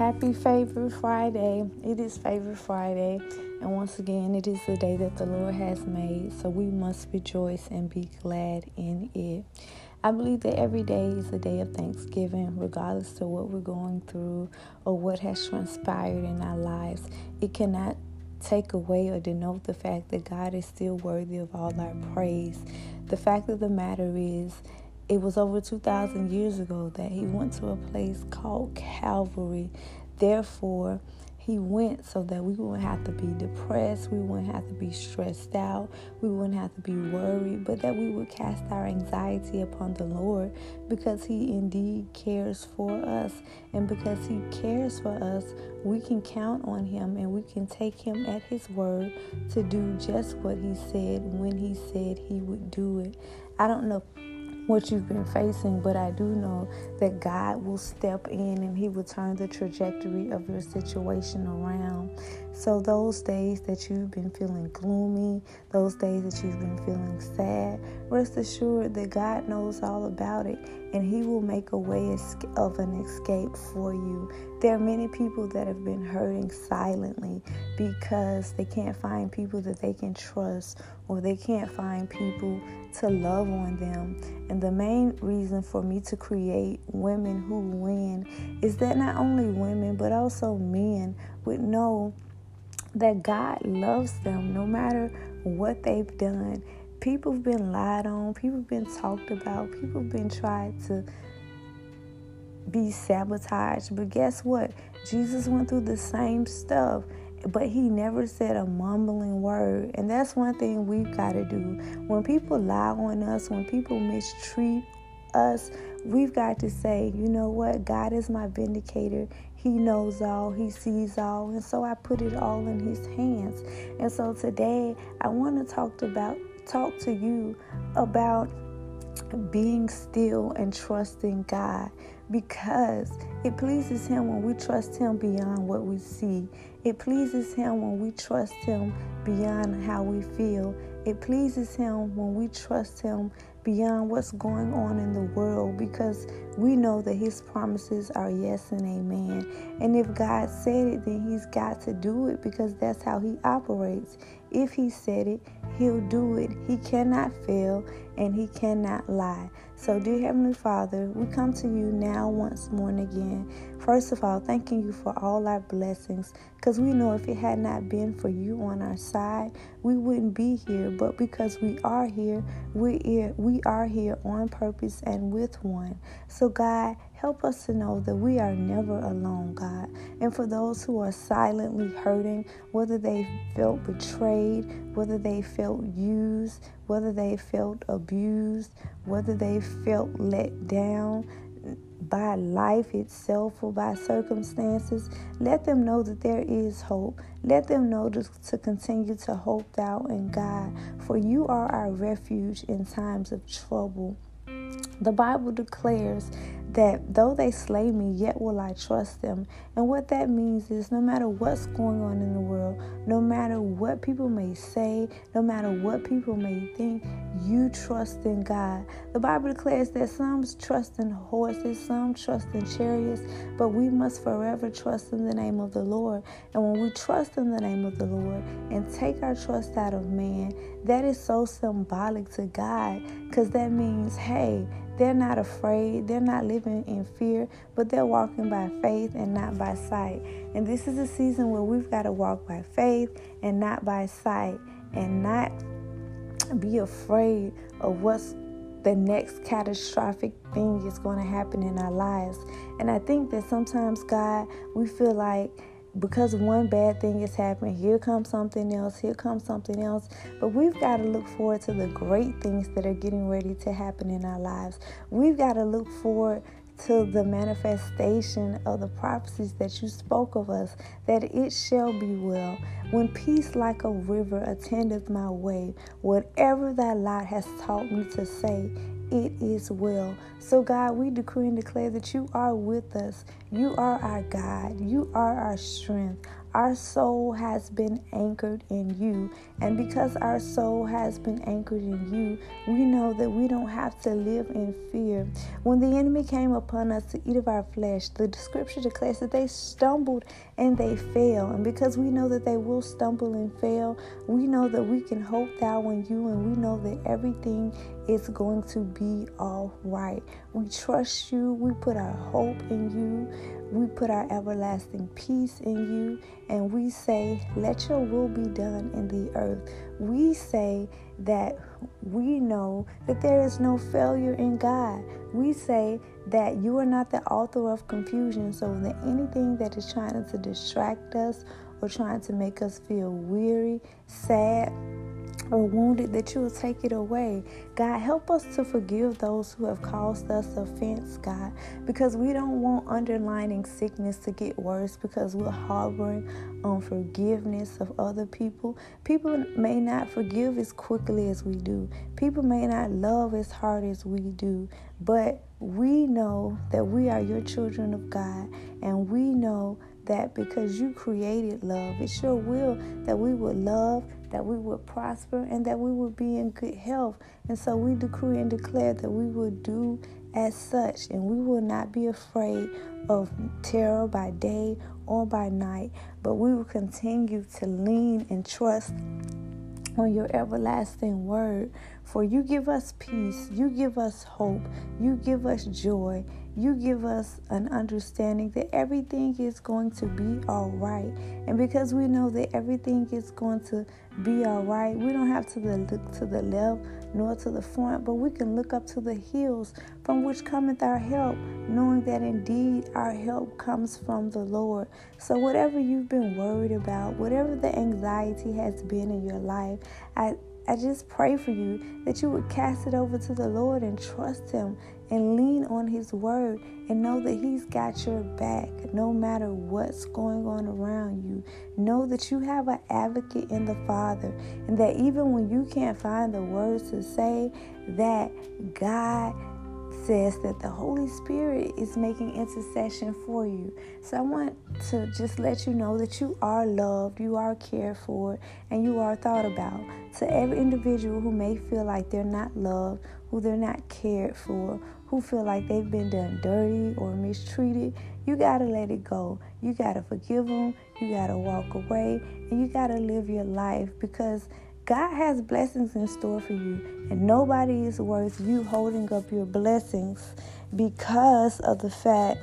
Happy Favorite Friday. It is Favorite Friday, and once again, it is the day that the Lord has made, so we must rejoice and be glad in it. I believe that every day is a day of thanksgiving, regardless of what we're going through or what has transpired in our lives. It cannot take away or denote the fact that God is still worthy of all our praise. The fact of the matter is, it was over 2,000 mm. years ago that he went to a place called Calvary. Therefore, he went so that we wouldn't have to be depressed, we wouldn't have to be stressed out, we wouldn't have to be worried, but that we would cast our anxiety upon the Lord because He indeed cares for us. And because He cares for us, we can count on Him and we can take Him at His word to do just what He said when He said He would do it. I don't know what you've been facing, but I do know that God will step in and He will turn the trajectory of your situation around. So, those days that you've been feeling gloomy, those days that you've been feeling sad, rest assured that God knows all about it and He will make a way of an escape for you. There are many people that have been hurting silently because they can't find people that they can trust or they can't find people to love on them. And the main reason for me to create Women Who Win is that not only women, but also men would know that God loves them no matter what they've done. People have been lied on, people have been talked about, people have been tried to be sabotaged. But guess what? Jesus went through the same stuff, but he never said a mumbling word. And that's one thing we've got to do. When people lie on us, when people mistreat us, we've got to say, you know what? God is my vindicator. He knows all, He sees all, and so I put it all in His hands. And so today I want to talk about talk to you about being still and trusting God because it pleases Him when we trust Him beyond what we see. It pleases Him when we trust Him beyond how we feel. It pleases Him when we trust Him beyond what's going on in the world because we know that His promises are yes and amen. And if God said it, then He's got to do it because that's how He operates. If He said it, He'll do it. He cannot fail and He cannot lie. So, dear Heavenly Father, we come to you now once more and again. First of all, thanking you for all our blessings because we know if it had not been for you on our side, we wouldn't be here. But because we are here, we are, we are here on purpose and with one. So, God, help us to know that we are never alone, God. And for those who are silently hurting, whether they felt betrayed, whether they felt used, whether they felt abused, whether they felt let down, by life itself or by circumstances, let them know that there is hope. Let them know to, to continue to hope thou in God, for you are our refuge in times of trouble. The Bible declares that though they slay me, yet will I trust them. And what that means is no matter what's going on in the world, no matter what people may say, no matter what people may think, you trust in God. The Bible declares that some trust in horses, some trust in chariots, but we must forever trust in the name of the Lord. And when we trust in the name of the Lord and take our trust out of man, that is so symbolic to God because that means, hey, they're not afraid. They're not living in fear, but they're walking by faith and not by sight. And this is a season where we've got to walk by faith and not by sight and not be afraid of what's the next catastrophic thing is going to happen in our lives. And I think that sometimes, God, we feel like because one bad thing is happening, here comes something else, here comes something else. But we've got to look forward to the great things that are getting ready to happen in our lives. We've got to look forward to the manifestation of the prophecies that you spoke of us, that it shall be well. When peace like a river attendeth my way, whatever thy lot has taught me to say, it is well. So, God, we decree and declare that you are with us. You are our God. You are our strength. our soul has been anchored in you. And because our soul has been anchored in you, we know that we don't have to live in fear. When the enemy came upon us to eat of our flesh, the scripture declares that they stumbled and they fell. And because we know that they will stumble and fail, we know that we can hope thou in you and we know that everything is going to be all right. We trust you. We put our hope in you. We put our everlasting peace in you and we say, Let your will be done in the earth. We say that we know that there is no failure in God. We say that you are not the author of confusion, so that anything that is trying to distract us or trying to make us feel weary, sad, or wounded, that you will take it away. God, help us to forgive those who have caused us offense, God, because we don't want underlining sickness to get worse because we're harboring unforgiveness of other people. People may not forgive as quickly as we do, people may not love as hard as we do, but we know that we are your children of God, and we know that because you created love, it's your will that we would love that we would prosper and that we would be in good health. And so we decree and declare that we will do as such and we will not be afraid of terror by day or by night, but we will continue to lean and trust on your everlasting word. For you give us peace, you give us hope, you give us joy, you give us an understanding that everything is going to be all right. And because we know that everything is going to be all right, we don't have to look to the left nor to the front, but we can look up to the hills from which cometh our help, knowing that indeed our help comes from the Lord. So, whatever you've been worried about, whatever the anxiety has been in your life, I I just pray for you that you would cast it over to the Lord and trust Him and lean on His word and know that He's got your back no matter what's going on around you. Know that you have an advocate in the Father and that even when you can't find the words to say, that God says that the Holy Spirit is making intercession for you. So I want to just let you know that you are loved, you are cared for, and you are thought about. To every individual who may feel like they're not loved, who they're not cared for, who feel like they've been done dirty or mistreated, you got to let it go. You got to forgive them, you got to walk away, and you got to live your life because God has blessings in store for you, and nobody is worth you holding up your blessings because of the fact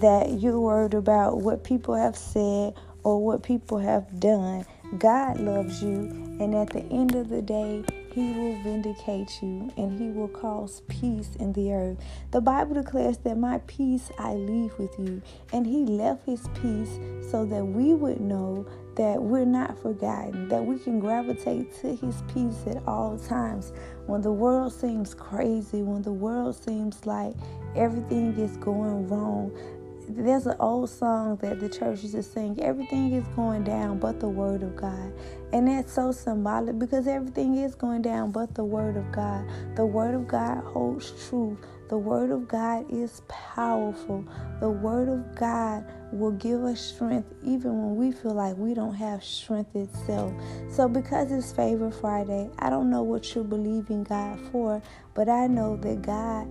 that you're worried about what people have said or what people have done. God loves you, and at the end of the day, he will vindicate you and he will cause peace in the earth. The Bible declares that my peace I leave with you. And he left his peace so that we would know that we're not forgotten, that we can gravitate to his peace at all times. When the world seems crazy, when the world seems like everything is going wrong, there's an old song that the church used to sing everything is going down but the word of god. And that's so symbolic because everything is going down but the word of god. The word of god holds truth. The word of god is powerful. The word of god will give us strength even when we feel like we don't have strength itself. So because it's favor friday i don't know what you're believing god for but i know that god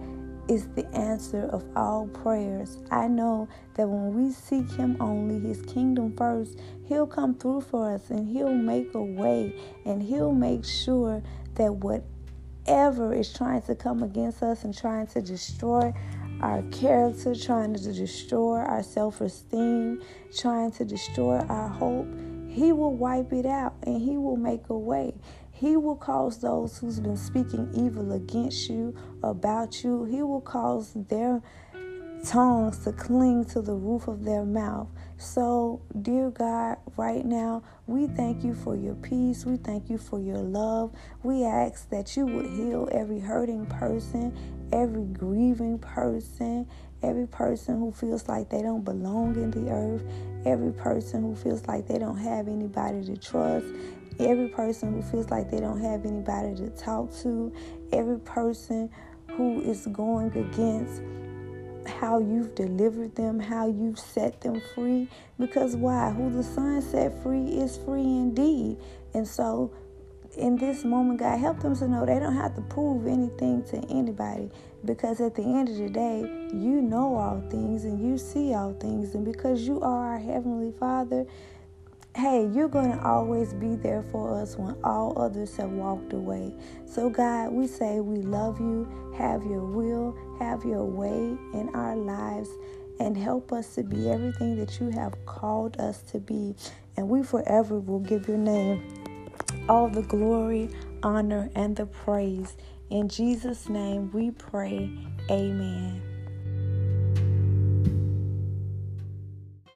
is the answer of all prayers. I know that when we seek Him only, His kingdom first, He'll come through for us and He'll make a way and He'll make sure that whatever is trying to come against us and trying to destroy our character, trying to destroy our self esteem, trying to destroy our hope, He will wipe it out and He will make a way. He will cause those who's been speaking evil against you, about you, he will cause their tongues to cling to the roof of their mouth. So, dear God, right now, we thank you for your peace. We thank you for your love. We ask that you would heal every hurting person, every grieving person, every person who feels like they don't belong in the earth, every person who feels like they don't have anybody to trust, every person who feels like they don't have anybody to talk to, every person who is going against how you've delivered them, how you've set them free. Because why? Who the Son set free is free indeed. And so, in this moment, God, help them to know they don't have to prove anything to anybody. Because at the end of the day, you know all things and you see all things. And because you are our Heavenly Father, hey, you're going to always be there for us when all others have walked away. So, God, we say we love you. Have your will, have your way in our lives, and help us to be everything that you have called us to be. And we forever will give your name all the glory, honor, and the praise. In Jesus' name we pray. Amen.